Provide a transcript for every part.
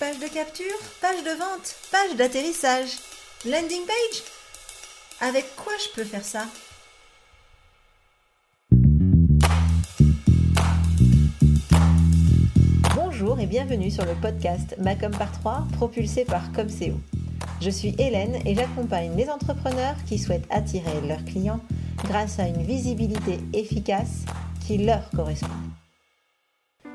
Page de capture, page de vente, page d'atterrissage, landing page? Avec quoi je peux faire ça? Bonjour et bienvenue sur le podcast Macom par 3 propulsé par Comseo. Je suis Hélène et j'accompagne les entrepreneurs qui souhaitent attirer leurs clients grâce à une visibilité efficace qui leur correspond.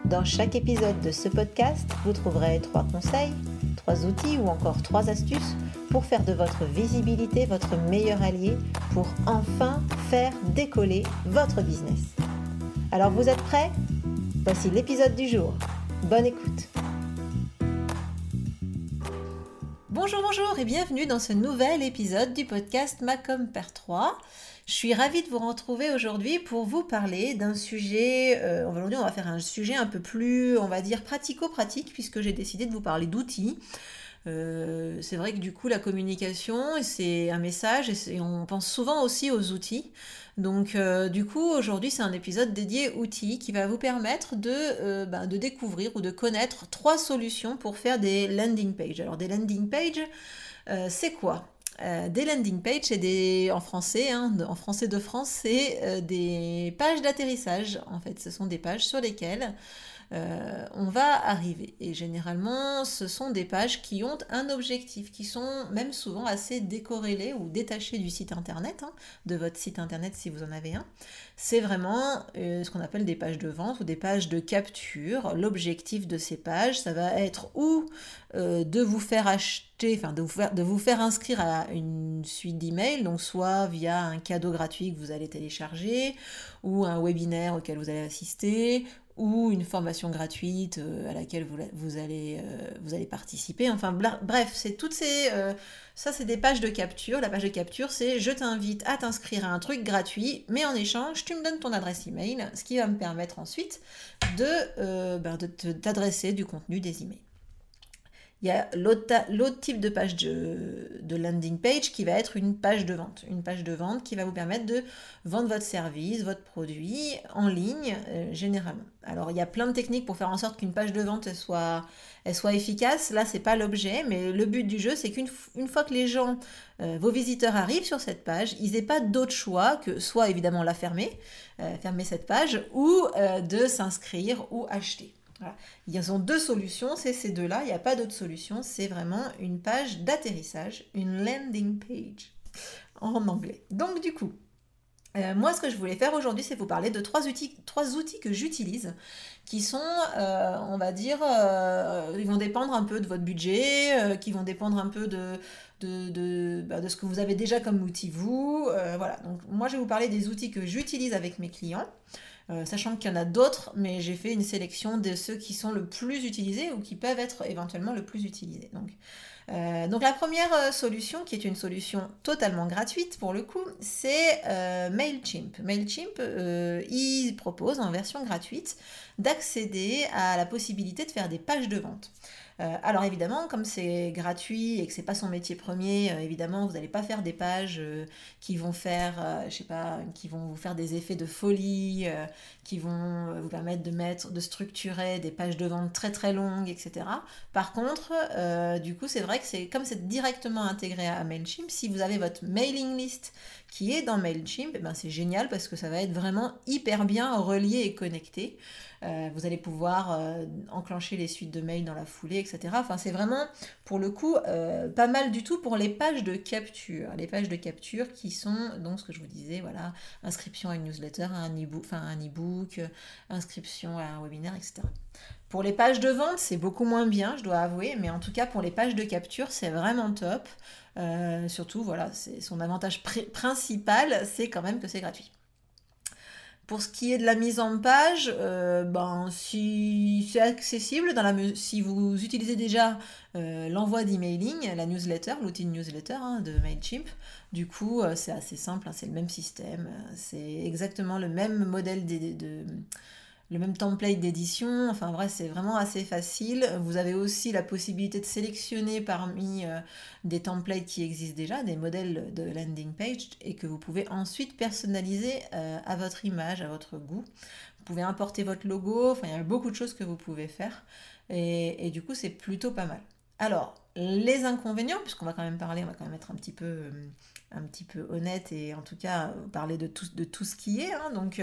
Dans chaque épisode de ce podcast, vous trouverez trois conseils, trois outils ou encore trois astuces pour faire de votre visibilité votre meilleur allié pour enfin faire décoller votre business. Alors vous êtes prêts? Voici l'épisode du jour. Bonne écoute Bonjour, bonjour et bienvenue dans ce nouvel épisode du podcast Macom Per 3. Je suis ravie de vous retrouver aujourd'hui pour vous parler d'un sujet. Euh, aujourd'hui, on va faire un sujet un peu plus, on va dire, pratico-pratique, puisque j'ai décidé de vous parler d'outils. Euh, c'est vrai que du coup, la communication, c'est un message et, on pense souvent aussi aux outils. Donc, euh, du coup, aujourd'hui, c'est un épisode dédié outils qui va vous permettre de, ben, de découvrir ou de connaître trois solutions pour faire des landing pages. Alors, des landing pages, c'est quoi? Euh, des landing pages, c'est des, en français, hein, en français de France, c'est euh, des pages d'atterrissage. En fait, ce sont des pages sur lesquelles euh, on va arriver. Et généralement, ce sont des pages qui ont un objectif, qui sont même souvent assez décorrélées ou détachées du site internet, hein, de votre site internet si vous en avez un. C'est vraiment euh, ce qu'on appelle des pages de vente ou des pages de capture. L'objectif de ces pages, ça va être ou euh, de vous faire acheter, enfin de vous faire, de vous faire inscrire à une suite d'emails, donc soit via un cadeau gratuit que vous allez télécharger, ou un webinaire auquel vous allez assister, ou une formation gratuite euh, à laquelle vous, vous, allez, euh, vous allez participer. Enfin bref, c'est toutes ces... Euh, ça, c'est des pages de capture. La page de capture, c'est je t'invite à t'inscrire à un truc gratuit, mais en échange, tu me donnes ton adresse email, ce qui va me permettre ensuite de, ben, du contenu des emails. Il y a l'autre type de page de, landing page qui va être une page de vente. Une page de vente qui va vous permettre de vendre votre service, votre produit en ligne euh, généralement. Alors il y a plein de techniques pour faire en sorte qu'une page de vente soit, efficace. Là, c'est pas l'objet, mais le but du jeu, c'est qu'une fois que les gens, euh, vos visiteurs arrivent sur cette page, ils n'aient pas d'autre choix que soit évidemment la fermer, euh, fermer cette page, ou de s'inscrire ou acheter. Il y a deux solutions, c'est ces deux-là, il n'y a pas d'autre solution, c'est vraiment une page d'atterrissage, une landing page en anglais. Donc du coup, euh, moi ce que je voulais faire aujourd'hui, c'est vous parler de trois outils, trois outils que j'utilise, qui sont, euh, on va dire, euh, ils vont dépendre un peu de votre budget, qui vont dépendre un peu bah, de, ce que vous avez déjà comme outil vous. voilà, donc moi je vais vous parler des outils que j'utilise avec mes clients. Euh, sachant qu'il y en a d'autres, mais j'ai fait une sélection de ceux qui sont le plus utilisés ou qui peuvent être éventuellement le plus utilisés. Donc, euh, la première euh, solution, qui est une solution totalement gratuite pour le coup, c'est Mailchimp. Mailchimp, il propose en version gratuite d'accéder à la possibilité de faire des pages de vente. Euh, alors évidemment, comme c'est gratuit et que c'est pas son métier premier, euh, évidemment, vous n'allez pas faire des pages euh, qui vont faire, je sais pas, qui vont vous faire des effets de folie, qui vont vous permettre de mettre, de structurer des pages de vente très très longues, etc. Par contre, du coup, c'est vrai que c'est comme c'est directement intégré à Mailchimp, si vous avez votre mailing list qui est dans Mailchimp, eh ben c'est génial parce que ça va être vraiment hyper bien relié et connecté. Euh, vous allez pouvoir euh, enclencher les suites de mails dans la foulée, etc. Enfin, c'est vraiment, pour le coup, euh, pas mal du tout pour les pages de capture. Les pages de capture qui sont, donc, ce que je vous disais, voilà, inscription à une newsletter, à un e-book, inscription à un webinaire, etc. Pour les pages de vente, c'est beaucoup moins bien, je dois avouer, mais en tout cas pour les pages de capture, c'est vraiment top. surtout, voilà, son avantage principal, c'est quand même que c'est gratuit. Pour ce qui est de la mise en page, euh, ben, si c'est accessible, dans la, si vous utilisez déjà euh, l'envoi d'emailing, la newsletter, l'outil newsletter hein, de MailChimp, du coup euh, c'est assez simple, hein, c'est le même système, c'est exactement le même modèle de le même template d'édition. Enfin bref, c'est vraiment assez facile. Vous avez aussi la possibilité de sélectionner parmi euh, des templates qui existent déjà, des modèles de landing page, et que vous pouvez ensuite personnaliser euh, à votre image, à votre goût pouvez importer votre logo, enfin il y a beaucoup de choses que vous pouvez faire. Et, du coup, c'est plutôt pas mal. Alors, les inconvénients, puisqu'on va quand même parler, on va quand même être un petit peu, euh, un petit peu honnête et en tout cas parler de tout, ce qui est. Hein. Donc,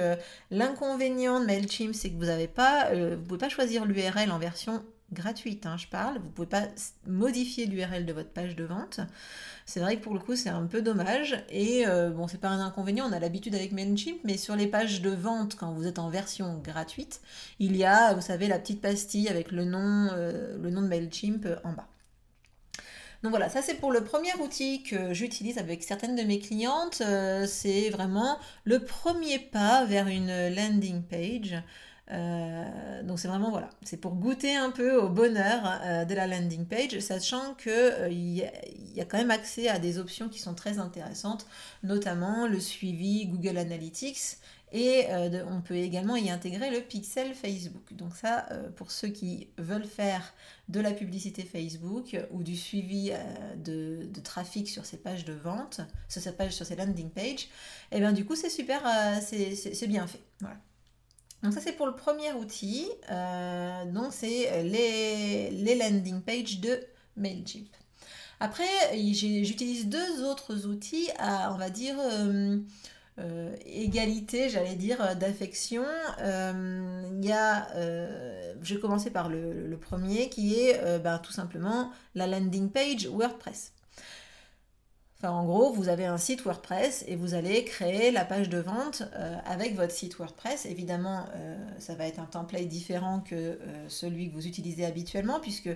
l'inconvénient de MailChimp, c'est que vous ne pas, vous pouvez pas choisir l'URL en version gratuite, hein, je parle. Vous ne pouvez pas modifier l'URL de votre page de vente. C'est vrai que pour le coup, c'est un peu dommage. Et euh, bon, c'est pas un inconvénient, on a l'habitude avec MailChimp, mais sur les pages de vente, quand vous êtes en version gratuite, il y a, vous savez, la petite pastille avec le nom, euh, le nom de MailChimp en bas. Donc voilà, ça c'est pour le premier outil que j'utilise avec certaines de mes clientes. Euh, c'est vraiment le premier pas vers une landing page. Euh, donc c'est vraiment voilà, c'est pour goûter un peu au bonheur euh, de la landing page, sachant que euh, il y, a quand même accès à des options qui sont très intéressantes, notamment le suivi Google Analytics et on peut également y intégrer le pixel Facebook. Donc ça, pour ceux qui veulent faire de la publicité Facebook ou du suivi de, trafic sur ces pages de vente, sur ces pages, sur ces landing pages, et eh bien du coup c'est super, c'est bien fait. Voilà. Donc ça c'est pour le premier outil. Euh, donc c'est les, les, landing pages de Mailchimp. Après j'utilise deux autres outils à on va dire euh, euh, égalité, j'allais dire, d'affection. Il y a, je vais commencer par le, le premier qui est ben, tout simplement la landing page WordPress. Enfin, en gros, vous avez un site WordPress et vous allez créer la page de vente euh, avec votre site WordPress. Évidemment, euh, ça va être un template différent que euh, celui que vous utilisez habituellement, puisque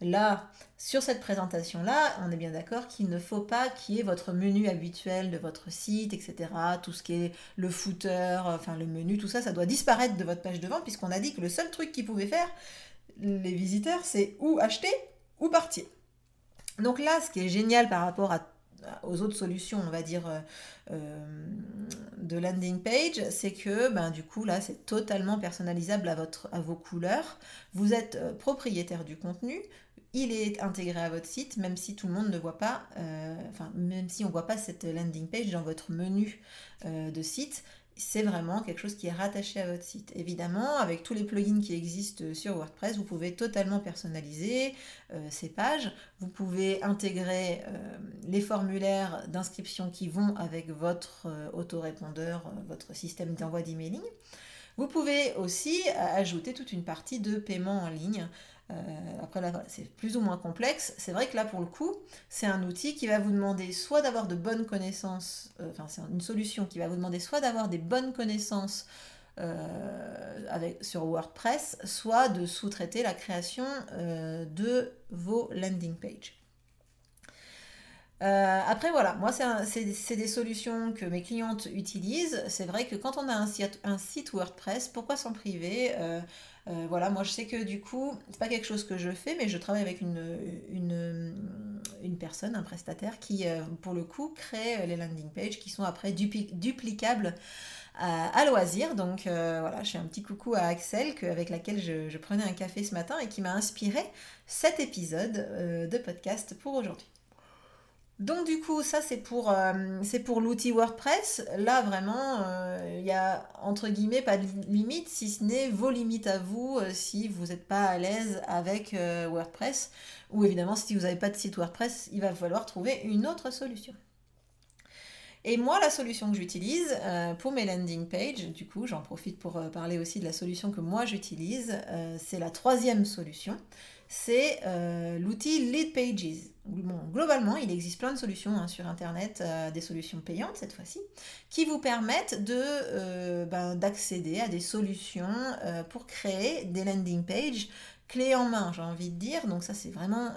là, sur cette présentation-là, on est bien d'accord qu'il ne faut pas qu'il y ait votre menu habituel de votre site, etc. Tout ce qui est le footer, enfin le menu, tout ça, ça doit disparaître de votre page de vente, puisqu'on a dit que le seul truc qu'ils pouvaient faire, les visiteurs, c'est ou acheter ou partir. Donc là, ce qui est génial par rapport à aux autres solutions, on va dire, euh, euh, de landing page, c'est que ben, du coup, là, c'est totalement personnalisable à, votre, à vos couleurs. Vous êtes euh, propriétaire du contenu, il est intégré à votre site, même si tout le monde ne voit pas, enfin, même si on ne voit pas cette landing page dans votre menu de site, c'est vraiment quelque chose qui est rattaché à votre site. Évidemment, avec tous les plugins qui existent sur WordPress, vous pouvez totalement personnaliser euh, ces pages. Vous pouvez intégrer euh, les formulaires d'inscription qui vont avec votre euh, autorépondeur, votre système d'envoi d'emailing. Vous pouvez aussi ajouter toute une partie de paiement en ligne euh, après là, c'est plus ou moins complexe. C'est vrai que là, pour le coup, c'est un outil qui va vous demander soit d'avoir de bonnes connaissances, euh, enfin c'est une solution qui va vous demander soit d'avoir des bonnes connaissances euh, sur WordPress, soit de sous-traiter la création de vos landing pages. après voilà, moi c'est des solutions que mes clientes utilisent. C'est vrai que quand on a un site WordPress, pourquoi s'en priver? Euh, voilà, moi je sais que du coup, c'est pas quelque chose que je fais, mais je travaille avec une, une, personne, un prestataire, qui euh, pour le coup crée les landing pages qui sont après duplicables à, loisir. Donc euh, voilà, je fais un petit coucou à Axel avec laquelle je, prenais un café ce matin et qui m'a inspiré cet épisode de podcast pour aujourd'hui. Donc du coup, ça c'est pour, euh, l'outil WordPress. Là vraiment, il euh, n'y a entre guillemets pas de limite, si ce n'est vos limites à vous euh, si vous n'êtes pas à l'aise avec WordPress. Ou évidemment, si vous n'avez pas de site WordPress, il va falloir trouver une autre solution. Et moi, la solution que j'utilise pour mes landing pages, du coup, j'en profite pour parler aussi de la solution que moi j'utilise, c'est la troisième solution c'est euh, l'outil Lead Pages. globalement, il existe plein de solutions hein, sur Internet, euh, des solutions payantes cette fois-ci, qui vous permettent euh, ben, d'accéder à des solutions pour créer des landing pages clés en main, j'ai envie de dire. Donc ça, c'est vraiment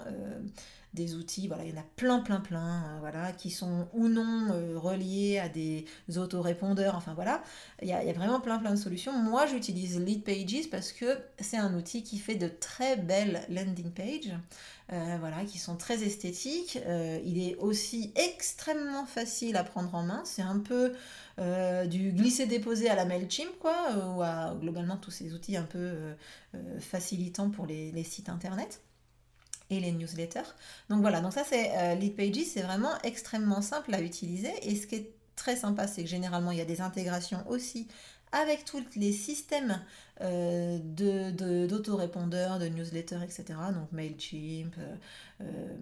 des outils, voilà, il y en a plein, plein, plein, hein, voilà, qui sont ou non euh, reliés à des autorépondeurs, enfin voilà, il y, a, vraiment plein, plein de solutions. Moi, j'utilise Lead Pages parce que c'est un outil qui fait de très belles landing pages, euh, voilà, qui sont très esthétiques. Euh, il est aussi extrêmement facile à prendre en main, c'est un peu du glisser-déposer à la MailChimp, quoi, ou à globalement tous ces outils un peu facilitants pour les sites internet et les newsletters. Donc voilà, donc ça c'est euh, Lead Pages, c'est vraiment extrêmement simple à utiliser et ce qui est très sympa, c'est que généralement il y a des intégrations aussi avec tous les systèmes euh, de, d'autorépondeurs, de, newsletters, etc. Donc MailChimp, euh, euh,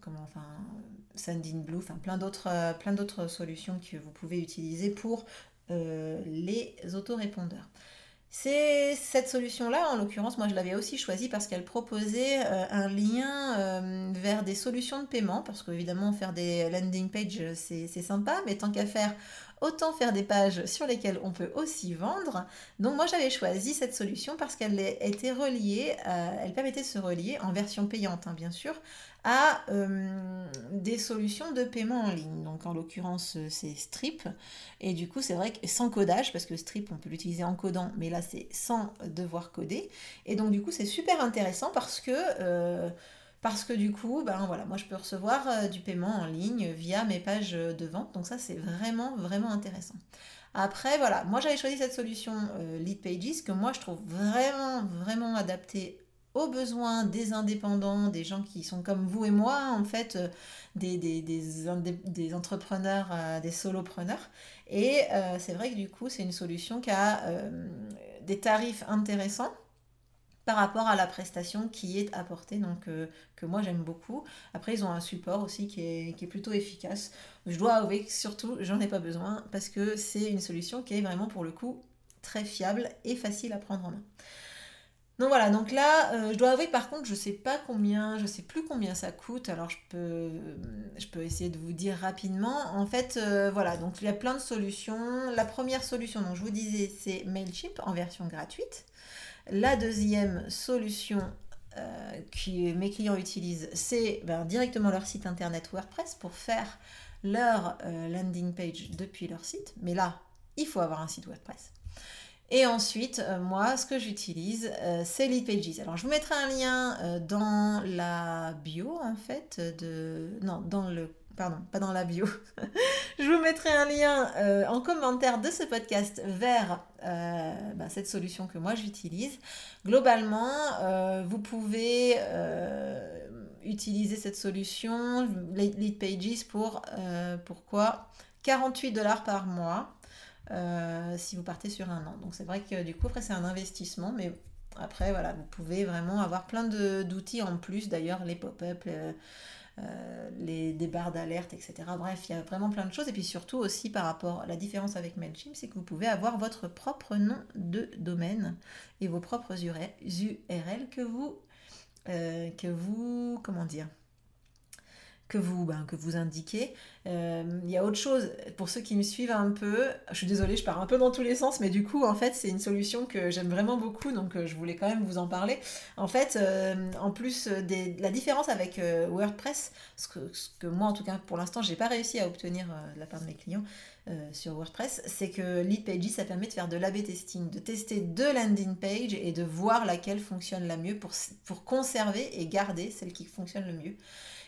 comment, enfin, Sendinblue, enfin plein d'autres, plein d'autres solutions que vous pouvez utiliser pour les autorépondeurs. C'est cette solution-là, en l'occurrence, moi je l'avais aussi choisie parce qu'elle proposait un lien vers des solutions de paiement, parce qu'évidemment faire des landing pages c'est sympa, mais tant qu'à faire, autant faire des pages sur lesquelles on peut aussi vendre. Donc moi j'avais choisi cette solution parce qu'elle était reliée, euh, elle permettait de se relier en version payante hein, bien sûr, à euh, des solutions de paiement en ligne. Donc en l'occurrence c'est Strip. Et du coup c'est vrai que sans codage, parce que Strip on peut l'utiliser en codant, mais là c'est sans devoir coder. Et donc du coup c'est super intéressant parce que... Euh, parce que du coup, ben voilà, moi je peux recevoir euh, du paiement en ligne via mes pages de vente. Donc ça, c'est vraiment, vraiment intéressant. Après, voilà, moi j'avais choisi cette solution euh, Lead Pages que moi je trouve vraiment, vraiment adaptée aux besoins des indépendants, des gens qui sont comme vous et moi, en fait, euh, des, des, des, entrepreneurs, des solopreneurs. Et c'est vrai que du coup, c'est une solution qui a des tarifs intéressants par rapport à la prestation qui est apportée, donc euh, que moi j'aime beaucoup. Après, ils ont un support aussi qui est, plutôt efficace. Je dois avouer que surtout, j'en ai pas besoin parce que c'est une solution qui est vraiment pour le coup très fiable et facile à prendre en main. Donc voilà, donc là, euh, je dois avouer par contre, je sais pas combien, je sais plus combien ça coûte, alors je peux, essayer de vous dire rapidement. En fait, euh, voilà, donc il y a plein de solutions. La première solution, dont je vous disais, c'est Mailchimp en version gratuite. La deuxième solution euh, que mes clients utilisent, c'est ben, directement leur site internet WordPress pour faire leur euh, landing page depuis leur site. Mais là, il faut avoir un site WordPress. Et ensuite, euh, moi, ce que j'utilise, c'est Lead Pages. Alors, je vous mettrai un lien dans la bio, en fait, de... Non, dans le pardon, pas dans la bio. je vous mettrai un lien euh, en commentaire de ce podcast vers euh, bah, cette solution que moi j'utilise. Globalement, euh, vous pouvez utiliser cette solution, Lead Pages, pour pourquoi? 48 dollars par mois. si vous partez sur un an. Donc c'est vrai que du coup après c'est un investissement, mais après voilà, vous pouvez vraiment avoir plein d'outils en plus. D'ailleurs les pop-up, euh, les, barres d'alerte, etc. Bref, il y a vraiment plein de choses. Et puis surtout aussi par rapport à la différence avec MailChimp, c'est que vous pouvez avoir votre propre nom de domaine et vos propres URL que vous, euh, que vous, comment dire, que vous, ben, que vous indiquez. Euh, il y a autre chose, pour ceux qui me suivent un peu, je suis désolée, je pars un peu dans tous les sens, mais du coup, en fait, c'est une solution que j'aime vraiment beaucoup, donc euh, je voulais quand même vous en parler. En fait, euh, en plus de la différence avec WordPress, ce que, moi, en tout cas, pour l'instant, j'ai pas réussi à obtenir de la part de mes clients sur WordPress, c'est que Lead Pages, ça permet de faire de l'A-B testing, de tester deux landing pages et de voir laquelle fonctionne la mieux pour, pour conserver et garder celle qui fonctionne le mieux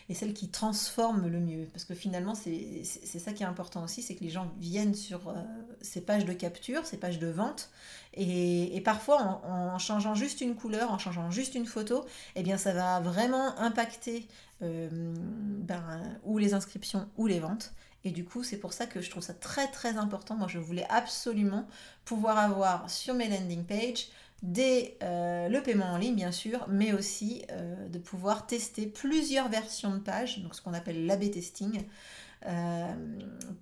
et celle qui transforme le mieux. Parce que finalement, c'est ça qui est important aussi, c'est que les gens viennent sur euh, ces pages de capture, ces pages de vente, et, parfois en, changeant juste une couleur, en changeant juste une photo, eh bien ça va vraiment impacter euh, ben, ou les inscriptions ou les ventes. Et du coup, c'est pour ça que je trouve ça très très important. Moi, je voulais absolument pouvoir avoir sur mes landing pages des, euh, le paiement en ligne bien sûr, mais aussi euh, de pouvoir tester plusieurs versions de pages, donc ce qu'on appelle l'AB testing, euh,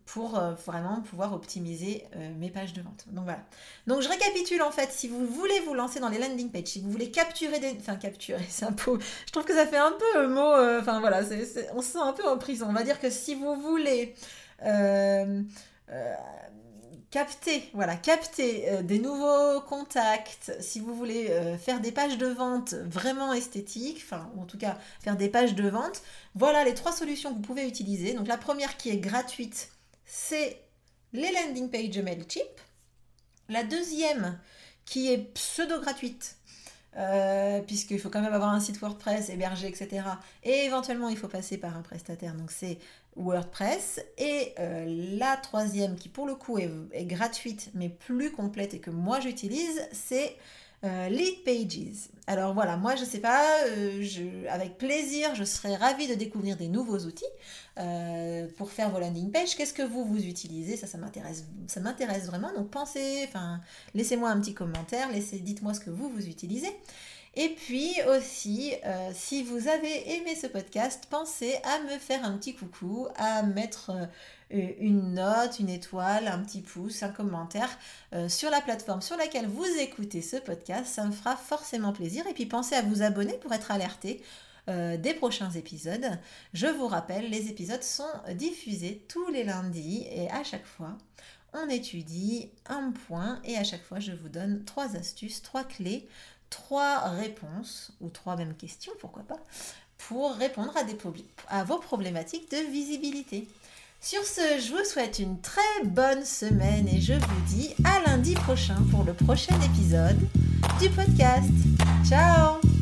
pour vraiment pouvoir optimiser mes pages de vente. Donc voilà. Donc je récapitule en fait, si vous voulez vous lancer dans les landing pages, si vous voulez capturer des... Enfin capturer, c'est un peu... Je trouve que ça fait un peu mot... Enfin voilà, on se sent un peu en prison. On va dire que si vous voulez capter, voilà, capter euh, des nouveaux contacts, si vous voulez euh, faire des pages de vente vraiment esthétiques, enfin, en tout cas faire des pages de vente, voilà les trois solutions que vous pouvez utiliser. Donc la première qui est gratuite, c'est les landing pages MailChimp. La deuxième qui est pseudo-gratuite, euh, puisqu'il faut quand même avoir un site WordPress hébergé, etc. Et éventuellement, il faut passer par un prestataire. Donc, c'est WordPress. Et euh, la troisième, qui pour le coup est, gratuite, mais plus complète et que moi j'utilise, c'est lead pages. Alors voilà, moi je sais pas, je, avec plaisir, je serais ravie de découvrir des nouveaux outils pour faire vos landing pages. Qu'est-ce que vous vous utilisez? Ça, ça m'intéresse, ça m'intéresse vraiment. Donc pensez, enfin, laissez-moi un petit commentaire, laissez, dites-moi ce que vous vous utilisez. Et puis aussi, euh, si vous avez aimé ce podcast, pensez à me faire un petit coucou, à mettre euh, une note, une étoile, un petit pouce, un commentaire euh, sur la plateforme sur laquelle vous écoutez ce podcast. Ça me fera forcément plaisir. Et puis pensez à vous abonner pour être alerté des prochains épisodes. Je vous rappelle, les épisodes sont diffusés tous les lundis et à chaque fois, on étudie un point et à chaque fois, je vous donne trois astuces, trois clés trois réponses, ou trois mêmes questions, pourquoi pas, pour répondre à, des vos problématiques de visibilité. Sur ce, je vous souhaite une très bonne semaine et je vous dis à lundi prochain pour le prochain épisode du podcast. Ciao